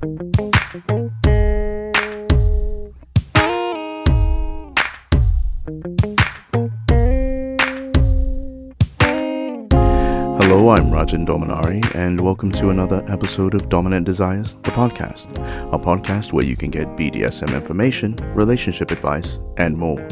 Hello, I'm Rajan Dominari, and welcome to another episode of Dominant Desires, the podcast, a podcast where you can get BDSM information, relationship advice, and more.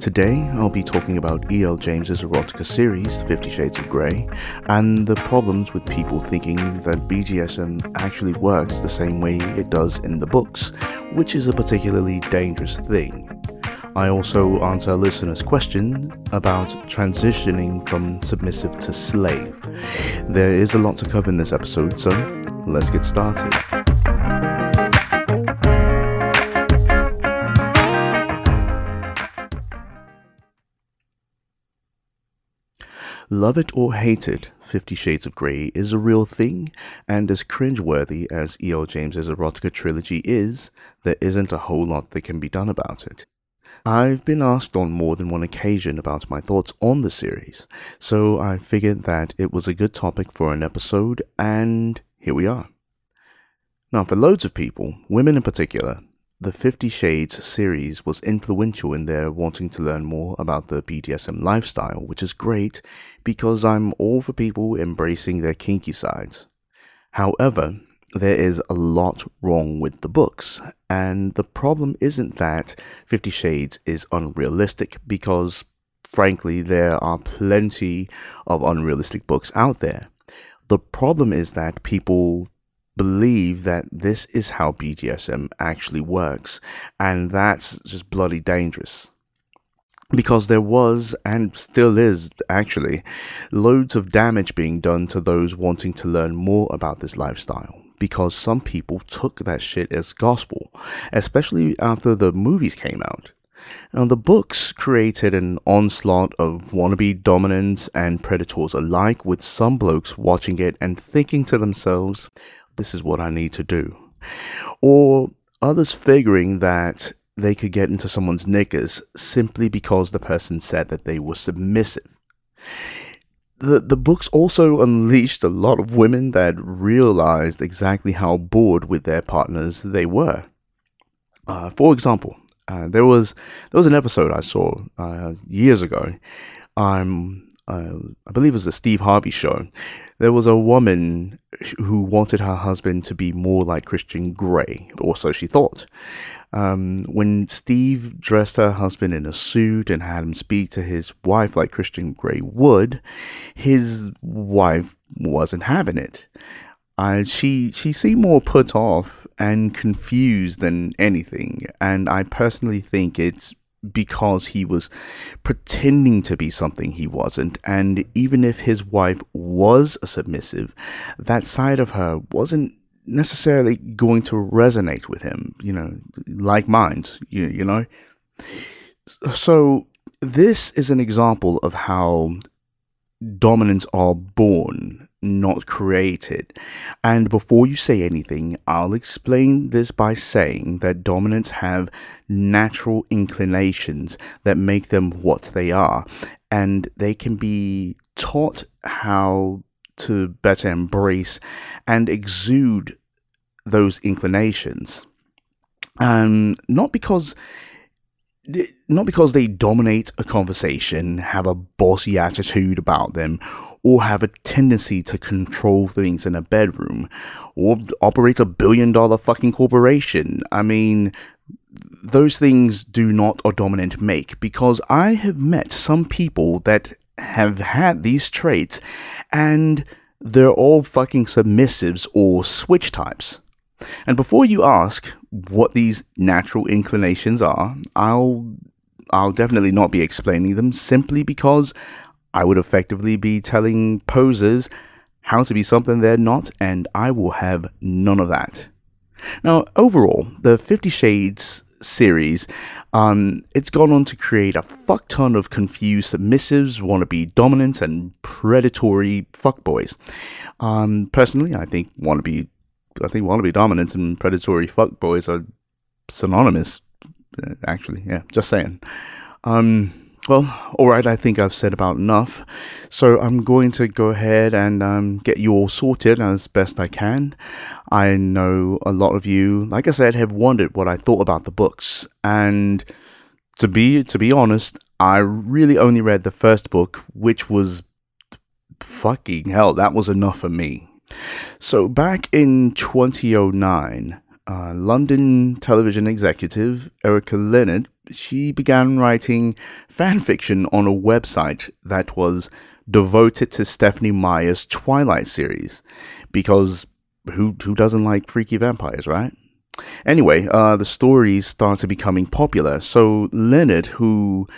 Today, I'll be talking about E.L. James's erotica series, Fifty Shades of Grey, and the problems with people thinking that BDSM actually works the same way it does in the books, which is a particularly dangerous thing. I also answer a listener's question about transitioning from submissive to slave. There is a lot to cover in this episode, so let's get started. Love it or hate it, Fifty Shades of Grey is a real thing, and as cringeworthy as E.L. James's erotica trilogy is, there isn't a whole lot that can be done about it. I've been asked on more than one occasion about my thoughts on the series, so I figured that it was a good topic for an episode, and here we are. Now, for loads of people, women in particular, the Fifty Shades series was influential in their wanting to learn more about the BDSM lifestyle, which is great because I'm all for people embracing their kinky sides. However, there is a lot wrong with the books, and the problem isn't that Fifty Shades is unrealistic because, frankly, there are plenty of unrealistic books out there. The problem is that people believe that this is how BDSM actually works, and that's just bloody dangerous. Because there was, and still is actually, loads of damage being done to those wanting to learn more about this lifestyle. Because some people took that shit as gospel, especially after the movies came out. Now, the books created an onslaught of wannabe dominants and predators alike, with some blokes watching it and thinking to themselves, this is what I need to do. Or others figuring that they could get into someone's knickers simply because the person said that they were submissive. The, the books also unleashed a lot of women that realized exactly how bored with their partners they were. Uh, for example, uh, there was there was an episode I saw uh, years ago. Um, uh, I believe it was the Steve Harvey show. There was a woman who wanted her husband to be more like Christian Grey, or so she thought. Um, when Steve dressed her husband in a suit and had him speak to his wife like Christian Grey would, his wife wasn't having it. Uh, she she seemed more put off and confused than anything, and I personally think it's because he was pretending to be something he wasn't. And even if his wife was a submissive, that side of her wasn't necessarily going to resonate with him, you know, like minds, you, you know. So, this is an example of how dominants are born not created. And before you say anything, I'll explain this by saying that dominants have natural inclinations that make them what they are, and they can be taught how to better embrace and exude those inclinations. Um, not because not because they dominate a conversation, have a bossy attitude about them, or have a tendency to control things in a bedroom, or operate a billion dollar fucking corporation. I mean, those things do not a dominant make because I have met some people that have had these traits and they're all fucking submissives or switch types. And before you ask what these natural inclinations are, I'll I'll definitely not be explaining them simply because I would effectively be telling posers how to be something they're not, and I will have none of that. Now, overall, the Fifty Shades series, um, it's gone on to create a fuck ton of confused submissives, wannabe dominants, and predatory fuckboys. Um, personally, I think wannabe, I think wannabe dominants and predatory fuckboys are synonymous. Uh, actually, yeah, just saying. Um, Well, alright, I think I've said about enough. So I'm going to go ahead and um, get you all sorted as best I can. I know a lot of you, like I said, have wondered what I thought about the books. And to be to be honest, I really only read the first book, which was fucking hell, that was enough for me. So back in 2009, uh, London television executive Erika Leonard she began writing fan fiction on a website that was devoted to Stephenie Meyer's Twilight series because who who doesn't like freaky vampires, right? Anyway, uh, the stories started becoming popular. So Leonard, who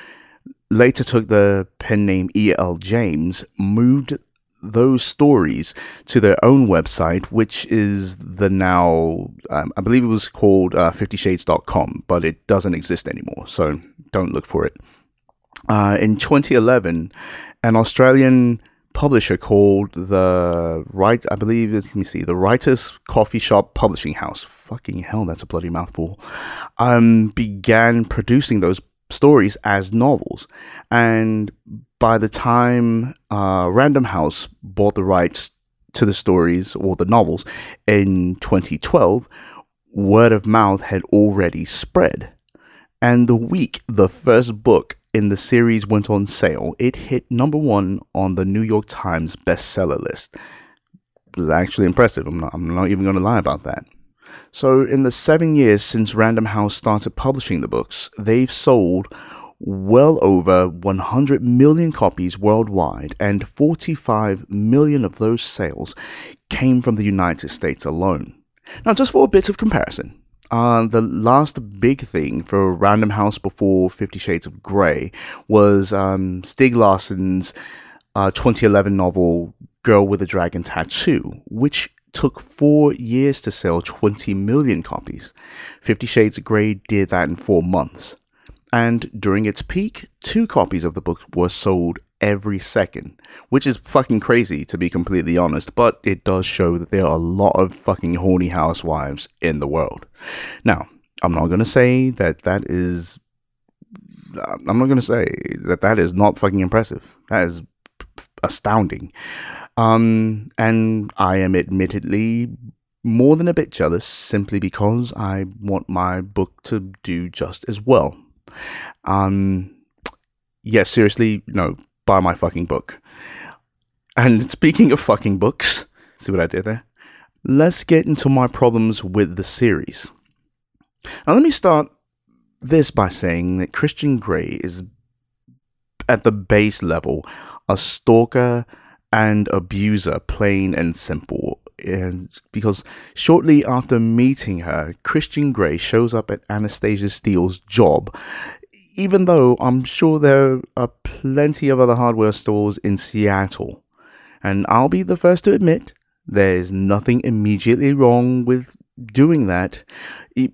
later took the pen name E.L. James, moved those stories to their own website, which is the now, um, I believe it was called uh, 50shades.com, but it doesn't exist anymore. So don't look for it. Uh, in 2011, an Australian publisher called the right I believe it's let me see the Writers Coffee Shop Publishing House fucking hell that's a bloody mouthful um began producing those stories as novels and by the time uh, Random House bought the rights to the stories or the novels in 2012, word of mouth had already spread. And the week the first book in the series went on sale, it hit number one on the New York Times bestseller list. It was actually impressive. I'm not, I'm not even going to lie about that. So, in the seven years since Random House started publishing the books, they've sold well over 100 million copies worldwide, and 45 million of those sales came from the United States alone. Now, just for a bit of comparison, uh, the last big thing for Random House before Fifty Shades of Grey was um, Stieg Larsson's uh, 2011 novel Girl with a Dragon Tattoo, which took four years to sell 20 million copies. Fifty Shades of Grey did that in four months and during its peak, two copies of the book were sold every second, which is fucking crazy to be completely honest, but it does show that there are a lot of fucking horny housewives in the world. Now, I'm not going to say that that is I'm not going to say that that is not fucking impressive. That is astounding. Um and I am admittedly more than a bit jealous simply because I want my book to do just as well. Um, yeah, seriously, no, buy my fucking book. And speaking of fucking books, see what I did there? Let's get into my problems with the series. Now, let me start this by saying that Christian Grey is, at the base level, a stalker and abuser, plain and simple. And because shortly after meeting her, Christian Grey shows up at Anastasia Steele's job, even though I'm sure there are plenty of other hardware stores in Seattle. And I'll be the first to admit there's nothing immediately wrong with doing that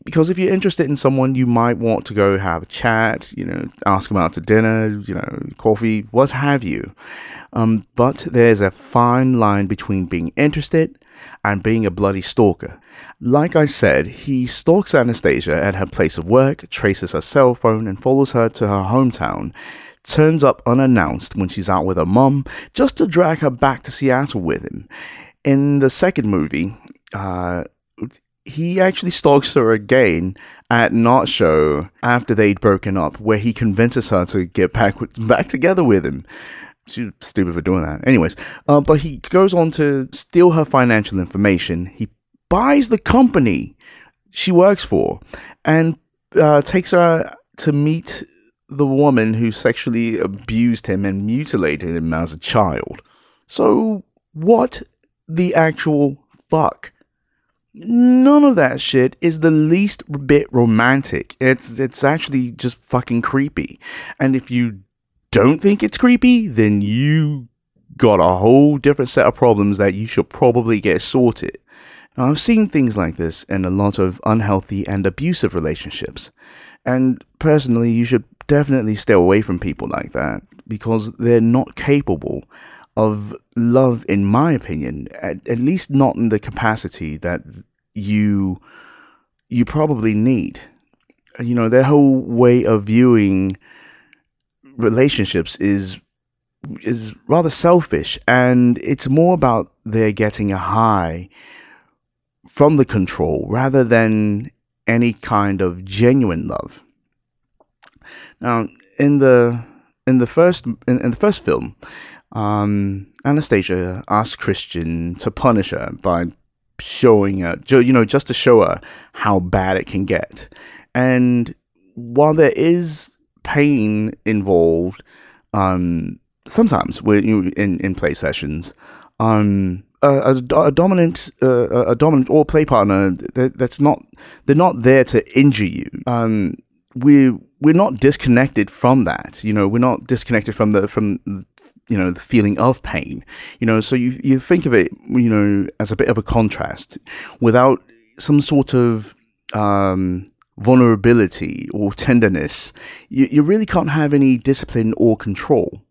because if you're interested in someone you might want to go have a chat you know ask them out to dinner you know coffee what have you um, but there's a fine line between being interested and being a bloody stalker. Like I said, he stalks Anastasia at her place of work, traces her cell phone, and follows her to her hometown. Turns up unannounced when she's out with her mum, just to drag her back to Seattle with him. In the second movie, uh, he actually stalks her again at Not Show after they'd broken up, where he convinces her to get back with, back together with him. She's stupid for doing that. Anyways, uh, but he goes on to steal her financial information. He buys the company she works for and uh, takes her to meet the woman who sexually abused him and mutilated him as a child. So, what the actual fuck? None of that shit is the least bit romantic. It's it's actually just fucking creepy. And if you don't think it's creepy, then you got a whole different set of problems that you should probably get sorted. Now, I've seen things like this in a lot of unhealthy and abusive relationships. And personally, you should definitely stay away from people like that because they're not capable of love, in my opinion, at, at least not in the capacity that you you probably need. You know, their whole way of viewing relationships is is rather selfish and it's more about their getting a high from the control rather than any kind of genuine love. Now, in the in the first in, in the first film, um, Anastasia asks Christian to punish her by showing her, you know, just to show her how bad it can get. And while there is pain involved, um, sometimes in in play sessions, um, a, a, a dominant uh, a dominant or play partner that, that's not they're not there to injure you. Um, we we're not disconnected from that. You know, we're not disconnected from the from you know the feeling of pain. You know, so you you think of it you know as a bit of a contrast without some sort of um, vulnerability or tenderness. You you really can't have any discipline or control.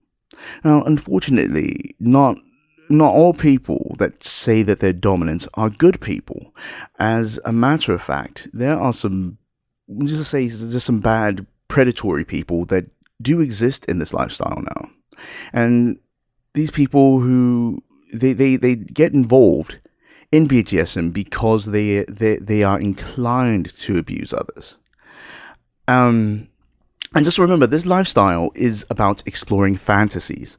Now, unfortunately, not not all people that say that they're dominant are good people. As a matter of fact, there are some, just to say, there's some bad predatory people that do exist in this lifestyle now. And these people who, they, they, they get involved in BDSM because they, they, they are inclined to abuse others. Um, and just remember, this lifestyle is about exploring fantasies.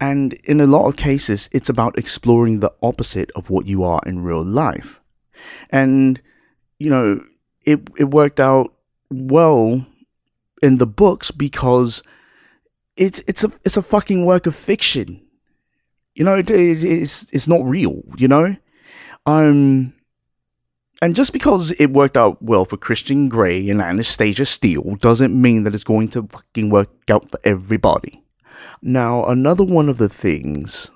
And in a lot of cases, it's about exploring the opposite of what you are in real life. And, you know, it, it worked out well in the books because it's, it's a, it's a fucking work of fiction. You know, it, it, it's, it's not real, you know? Um, and just because it worked out well for Christian Grey and Anastasia Steele doesn't mean that it's going to fucking work out for everybody. Now, another one of the things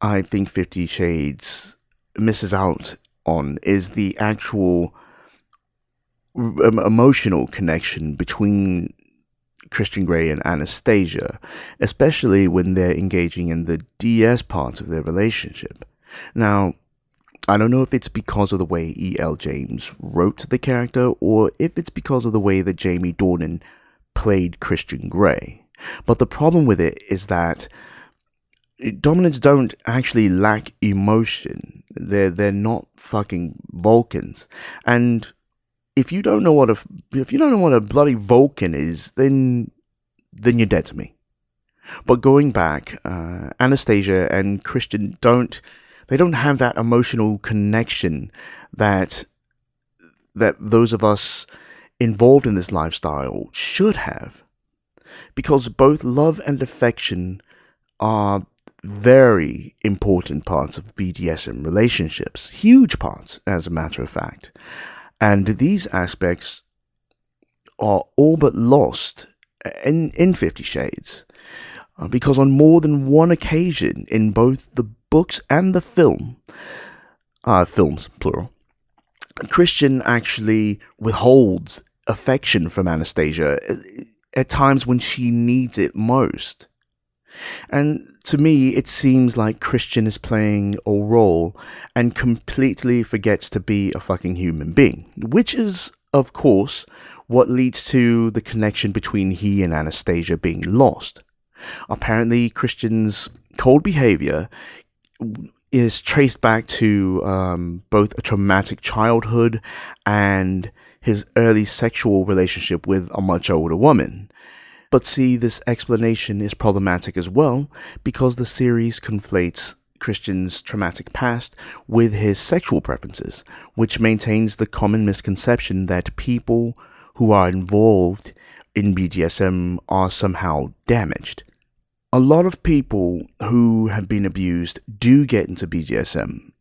I think Fifty Shades misses out on is the actual emotional connection between Christian Grey and Anastasia, especially when they're engaging in the DS part of their relationship. Now, I don't know if it's because of the way E.L. James wrote the character or if it's because of the way that Jamie Dornan played Christian Grey. But the problem with it is that dominants don't actually lack emotion. They're they're not fucking Vulcans. And if you don't know what a if you don't know what a bloody Vulcan is, then then you're dead to me. But going back, uh, Anastasia and Christian don't they don't have that emotional connection that that those of us involved in this lifestyle should have because both love and affection are very important parts of BDSM relationships, huge parts, as a matter of fact. And these aspects are all but lost in, in Fifty Shades. Uh, because on more than one occasion in both the books and the film, uh, films, plural, Christian actually withholds affection from Anastasia at times when she needs it most. And to me, it seems like Christian is playing a role and completely forgets to be a fucking human being, which is, of course, what leads to the connection between he and Anastasia being lost. Apparently, Christian's cold behavior is traced back to um, both a traumatic childhood and his early sexual relationship with a much older woman. But see, this explanation is problematic as well because the series conflates Christian's traumatic past with his sexual preferences, which maintains the common misconception that people who are involved in BDSM are somehow damaged. A lot of people who have been abused do get into BDSM.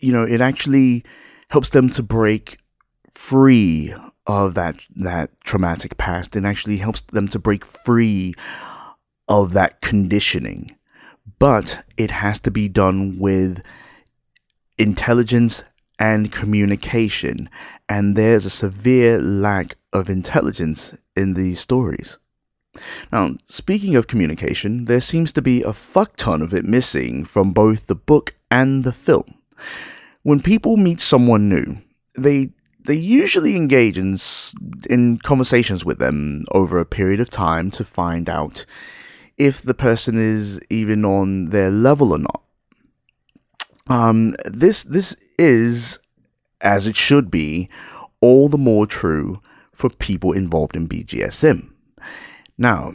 You know, it actually helps them to break free of that that traumatic past and actually helps them to break free of that conditioning. But it has to be done with intelligence and communication, and there's a severe lack of intelligence in these stories. Now, speaking of communication, there seems to be a fuck ton of it missing from both the book and the film. When people meet someone new, they they usually engage in in conversations with them over a period of time to find out if the person is even on their level or not. Um, this this is as it should be, all the more true for people involved in BDSM. Now,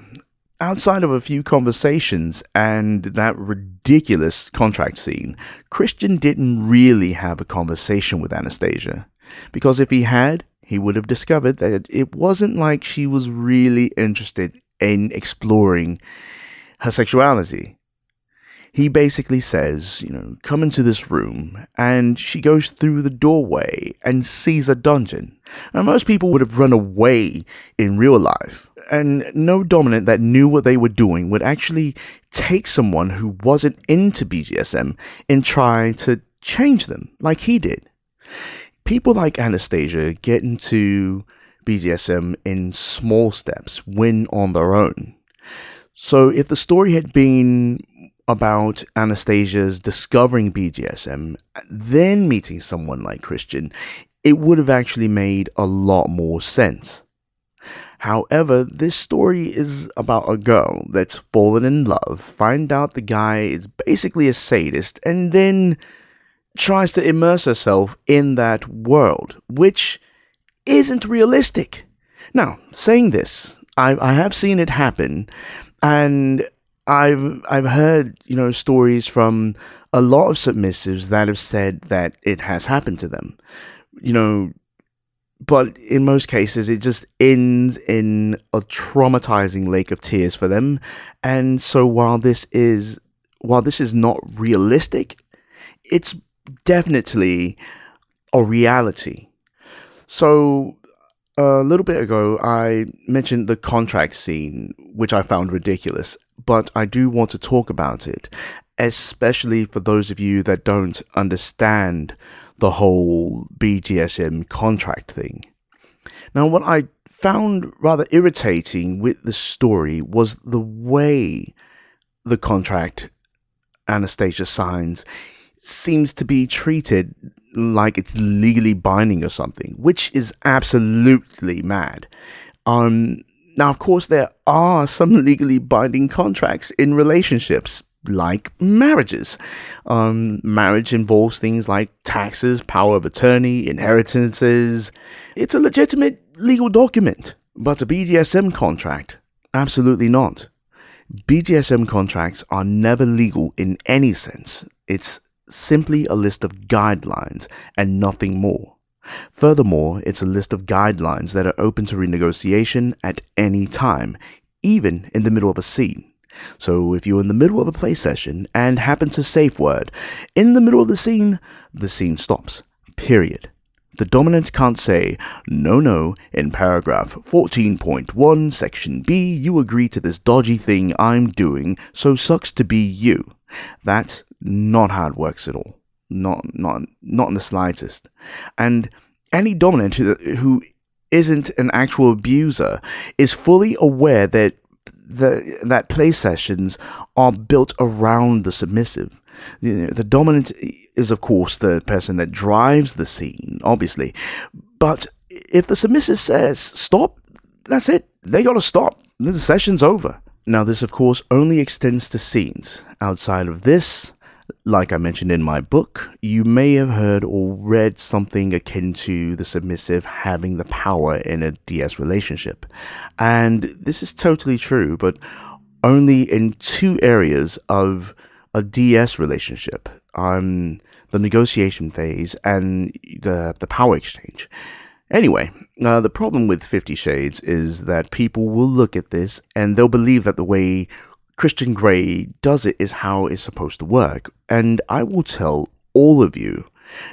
outside of a few conversations and that ridiculous contract scene, Christian didn't really have a conversation with Anastasia. Because if he had, he would have discovered that it wasn't like she was really interested in exploring her sexuality. He basically says, you know, come into this room, and she goes through the doorway and sees a dungeon. Now, most people would have run away in real life, and no dominant that knew what they were doing would actually take someone who wasn't into BDSM and try to change them like he did people like Anastasia get into BDSM in small steps, win on their own. So if the story had been about Anastasia's discovering BDSM, then meeting someone like Christian, it would have actually made a lot more sense. However, this story is about a girl that's fallen in love, find out the guy is basically a sadist, and then tries to immerse herself in that world, which isn't realistic. Now, saying this, I, I have seen it happen, and I've I've heard you know stories from a lot of submissives that have said that it has happened to them, you know, but in most cases it just ends in a traumatizing lake of tears for them, and so while this is while this is not realistic, it's definitely a reality. So a little bit ago, I mentioned the contract scene, which I found ridiculous, but I do want to talk about it, especially for those of you that don't understand the whole BDSM contract thing. Now, what I found rather irritating with the story was the way the contract Anastasia signs seems to be treated like it's legally binding or something, which is absolutely mad. Um, now, of course, there are some legally binding contracts in relationships, like marriages. Um, marriage involves things like taxes, power of attorney, inheritances. It's a legitimate legal document, but a BDSM contract, absolutely not. BDSM contracts are never legal in any sense. It's simply a list of guidelines and nothing more. Furthermore, it's a list of guidelines that are open to renegotiation at any time, even in the middle of a scene. So if you're in the middle of a play session and happen to safe word in the middle of the scene, the scene stops. Period. The dominant can't say, no, no, in paragraph 14.1, section B, you agree to this dodgy thing I'm doing, so sucks to be you. That's not how it works at all. Not not not in the slightest. And any dominant who, who isn't an actual abuser is fully aware that the, that play sessions are built around the submissive. You know, the dominant is, of course, the person that drives the scene, obviously. But if the submissive says stop, that's it. They got to stop. The session's over. Now, this, of course, only extends to scenes. Outside of this, like I mentioned in my book, you may have heard or read something akin to the submissive having the power in a DS relationship. And this is totally true, but only in two areas of a DS relationship um, the negotiation phase and the, the power exchange. Anyway, uh, the problem with Fifty Shades is that people will look at this and they'll believe that the way Christian Grey does it is how it's supposed to work. And I will tell all of you,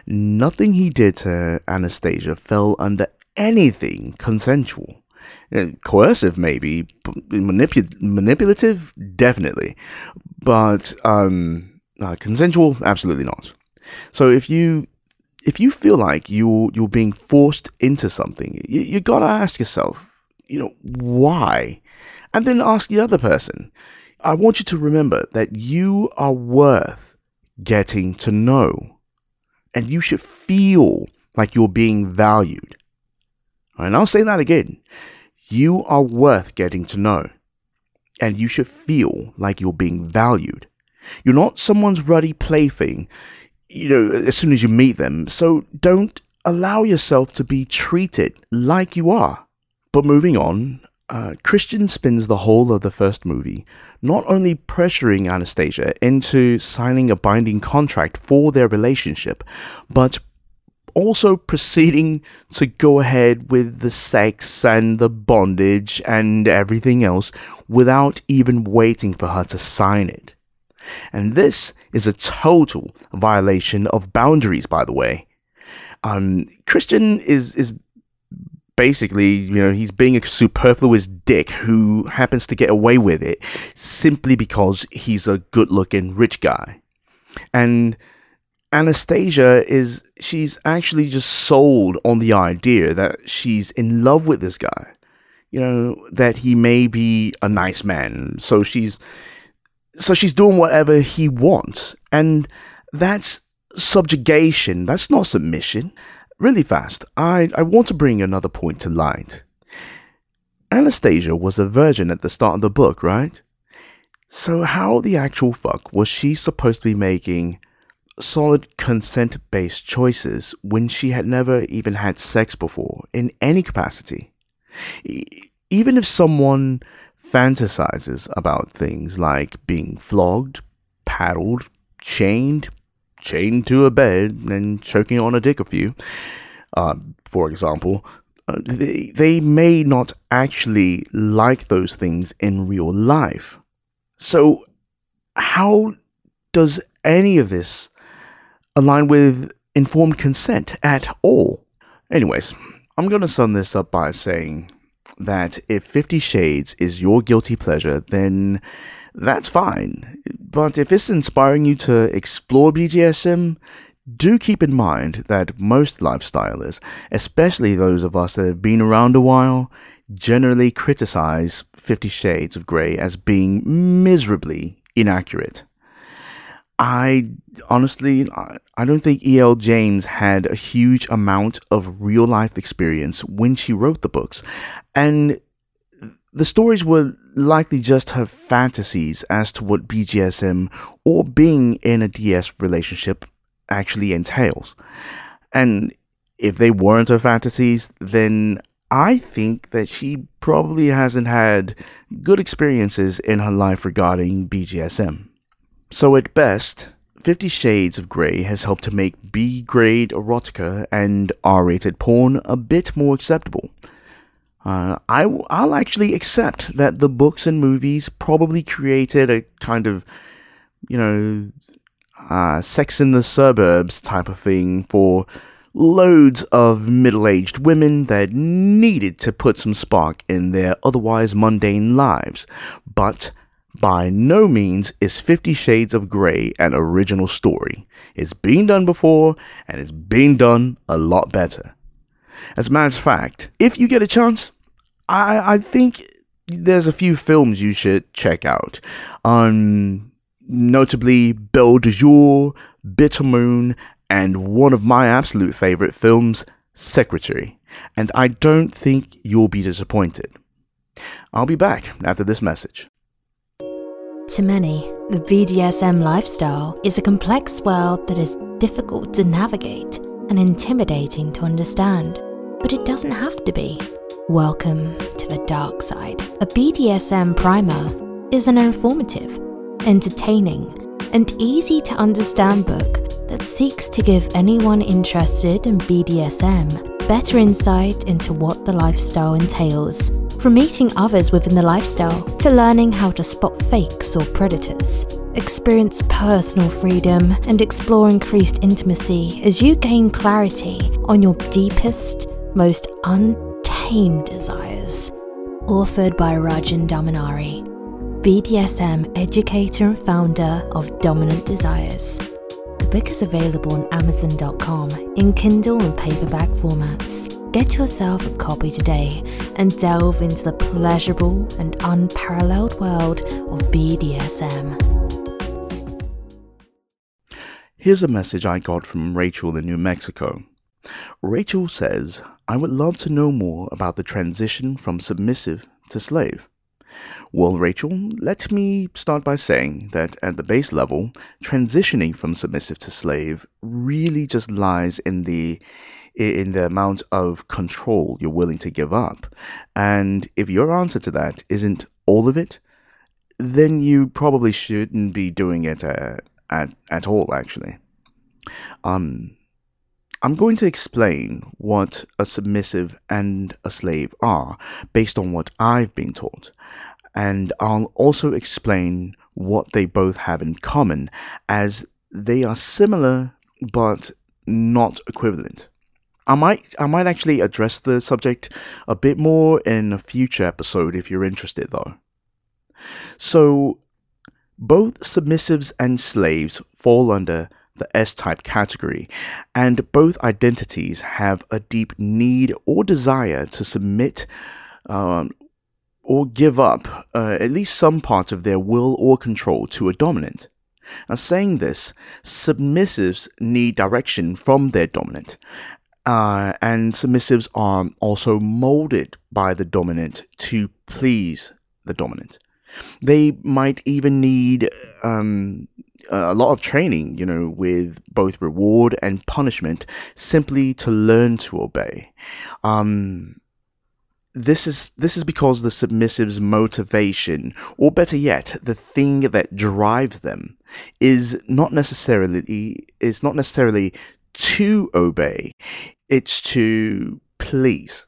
nothing he did to Anastasia fell under anything consensual. Uh, coercive, maybe, Manipu- manipulative, definitely, but um, uh, consensual, absolutely not. So if you if you feel like you you're being forced into something, you, you gotta ask yourself, you know, why, and then ask the other person. I want you to remember that you are worth getting to know. And you should feel like you're being valued. And I'll say that again. You are worth getting to know. And you should feel like you're being valued. You're not someone's ruddy plaything, you know, as soon as you meet them. So don't allow yourself to be treated like you are. But moving on, uh, Christian spends the whole of the first movie not only pressuring Anastasia into signing a binding contract for their relationship, but also proceeding to go ahead with the sex and the bondage and everything else without even waiting for her to sign it. And this is a total violation of boundaries, by the way. Um, Christian is is basically, you know, he's being a superfluous dick who happens to get away with it simply because he's a good looking rich guy. And Anastasia is, she's actually just sold on the idea that she's in love with this guy. You know, that he may be a nice man. So she's, so she's doing whatever he wants. And that's subjugation. That's not submission really fast, I, I want to bring another point to light. Anastasia was a virgin at the start of the book, right? So, how the actual fuck was she supposed to be making solid consent based choices when she had never even had sex before in any capacity? Even if someone fantasizes about things like being flogged, paddled, chained, chained to a bed and choking on a dick a few, uh, for example, uh, they, they may not actually like those things in real life. So, how does any of this align with informed consent at all? Anyways, I'm going to sum this up by saying that if Fifty Shades is your guilty pleasure, then that's fine. But if it's inspiring you to explore BDSM, do keep in mind that most lifestylers, especially those of us that have been around a while, generally criticize Fifty Shades of Grey as being miserably inaccurate. I honestly, I don't think E.L. James had a huge amount of real life experience when she wrote the books. And the stories were likely just her fantasies as to what BDSM or being in a DS relationship actually entails. And if they weren't her fantasies, then I think that she probably hasn't had good experiences in her life regarding BDSM. So, at best, Fifty Shades of Grey has helped to make B grade erotica and R rated porn a bit more acceptable. Uh, I'll actually accept that the books and movies probably created a kind of, you know, uh, sex in the suburbs type of thing for loads of middle aged women that needed to put some spark in their otherwise mundane lives. But by no means is Fifty Shades of Grey an original story. It's been done before, and it's been done a lot better. As a matter of fact, if you get a chance, I I think there's a few films you should check out. Um, notably Belle de Jour, Bitter Moon, and one of my absolute favorite films, Secretary. And I don't think you'll be disappointed. I'll be back after this message. To many, the BDSM lifestyle is a complex world that is difficult to navigate and intimidating to understand, but it doesn't have to be. Welcome to the dark side. A BDSM primer is an informative, entertaining, and easy to understand book that seeks to give anyone interested in BDSM better insight into what the lifestyle entails. From meeting others within the lifestyle to learning how to spot fakes or predators, experience personal freedom, and explore increased intimacy as you gain clarity on your deepest, most un Tame Desires, authored by Rajan Dominari, BDSM educator and founder of Dominant Desires. The book is available on Amazon.com in Kindle and paperback formats. Get yourself a copy today and delve into the pleasurable and unparalleled world of BDSM. Here's a message I got from Rachel in New Mexico. Rachel says, I would love to know more about the transition from submissive to slave. Well, Rachel, let me start by saying that at the base level, transitioning from submissive to slave really just lies in the in the amount of control you're willing to give up. And if your answer to that isn't all of it, then you probably shouldn't be doing it uh, at at all actually. Um I'm going to explain what a submissive and a slave are based on what I've been taught. And I'll also explain what they both have in common, as they are similar but not equivalent. I might I might actually address the subject a bit more in a future episode if you're interested though. So both submissives and slaves fall under the S type category, and both identities have a deep need or desire to submit um, or give up uh, at least some part of their will or control to a dominant. Now, saying this, submissives need direction from their dominant, uh, and submissives are also molded by the dominant to please the dominant. They might even need um, a lot of training, you know, with both reward and punishment, simply to learn to obey. Um, this is this is because the submissive's motivation, or better yet, the thing that drives them, is not necessarily is not necessarily to obey. It's to please.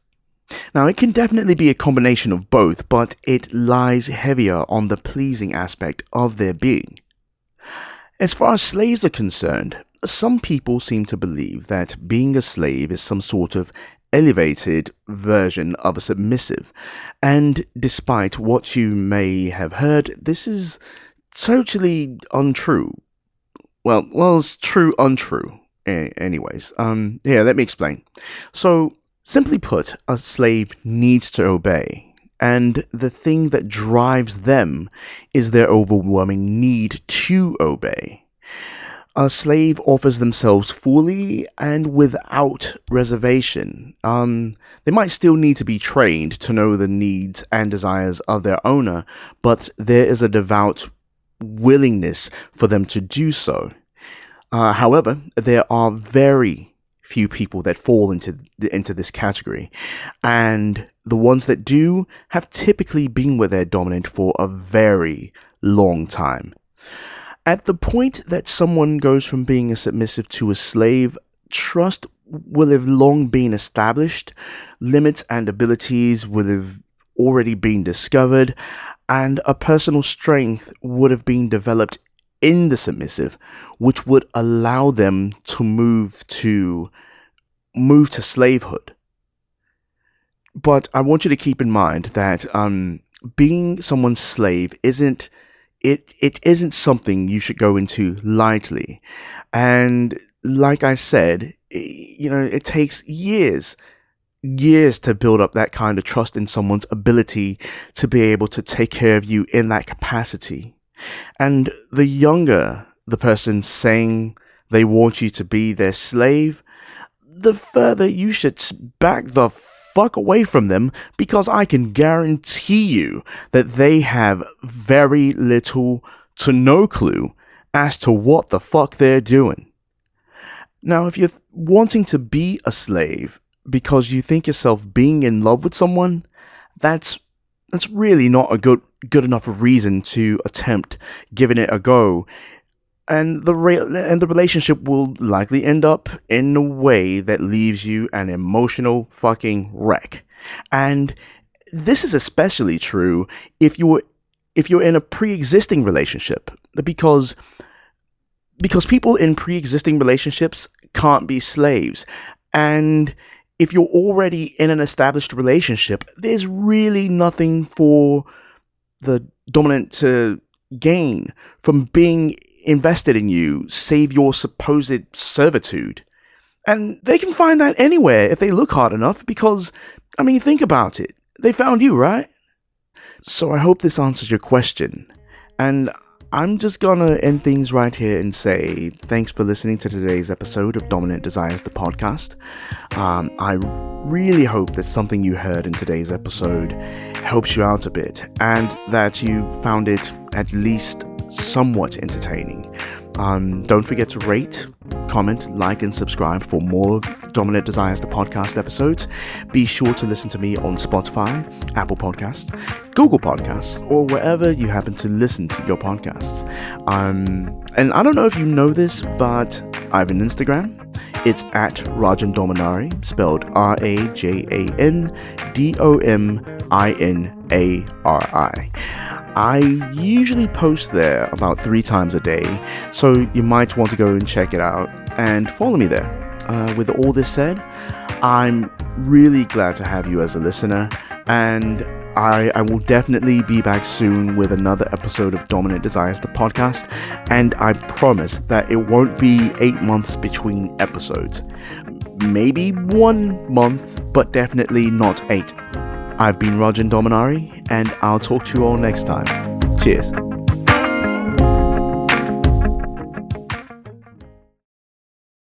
Now, it can definitely be a combination of both, but it lies heavier on the pleasing aspect of their being. As far as slaves are concerned, some people seem to believe that being a slave is some sort of elevated version of a submissive, and despite what you may have heard, this is totally untrue. Well, well, it's true, untrue. anyways, um, yeah, let me explain. So, Simply put, a slave needs to obey, and the thing that drives them is their overwhelming need to obey. A slave offers themselves fully and without reservation. Um, they might still need to be trained to know the needs and desires of their owner, but there is a devout willingness for them to do so. Uh, however, there are very few people that fall into into this category, and the ones that do have typically been with their dominant for a very long time. At the point that someone goes from being a submissive to a slave, trust will have long been established, limits and abilities will have already been discovered, and a personal strength would have been developed in the submissive, which would allow them to move to move to slavehood. But I want you to keep in mind that um, being someone's slave isn't it it isn't something you should go into lightly. And like I said, you know, it takes years years to build up that kind of trust in someone's ability to be able to take care of you in that capacity. And the younger the person saying they want you to be their slave, the further you should back the fuck away from them because I can guarantee you that they have very little to no clue as to what the fuck they're doing. Now, if you're wanting to be a slave because you think yourself being in love with someone, that's that's really not a good good enough reason to attempt giving it a go and the re- and the relationship will likely end up in a way that leaves you an emotional fucking wreck. And this is especially true if you're if you're in a pre-existing relationship because because people in pre-existing relationships can't be slaves and if you're already in an established relationship there's really nothing for the dominant to gain from being invested in you save your supposed servitude. And they can find that anywhere if they look hard enough because, I mean, think about it. They found you, right? So I hope this answers your question. And I'm just gonna end things right here and say thanks for listening to today's episode of Dominant Desires, the podcast. Um, I really hope that something you heard in today's episode helps you out a bit and that you found it at least somewhat entertaining. Um, don't forget to rate, comment, like, and subscribe for more Dominant Desires the podcast episodes. Be sure to listen to me on Spotify, Apple Podcasts, Google Podcasts, or wherever you happen to listen to your podcasts. Um, and I don't know if you know this, but I have an Instagram. It's at Rajan Dominari, spelled R A J A N D O M I N A R I. I usually post there about three times a day, so you might want to go and check it out and follow me there. Uh, with all this said, I'm really glad to have you as a listener, and I, I will definitely be back soon with another episode of Dominant Desires, the podcast, and I promise that it won't be eight months between episodes. Maybe one month, but definitely not eight. I've been Rajan Dominari, and I'll talk to you all next time. Cheers.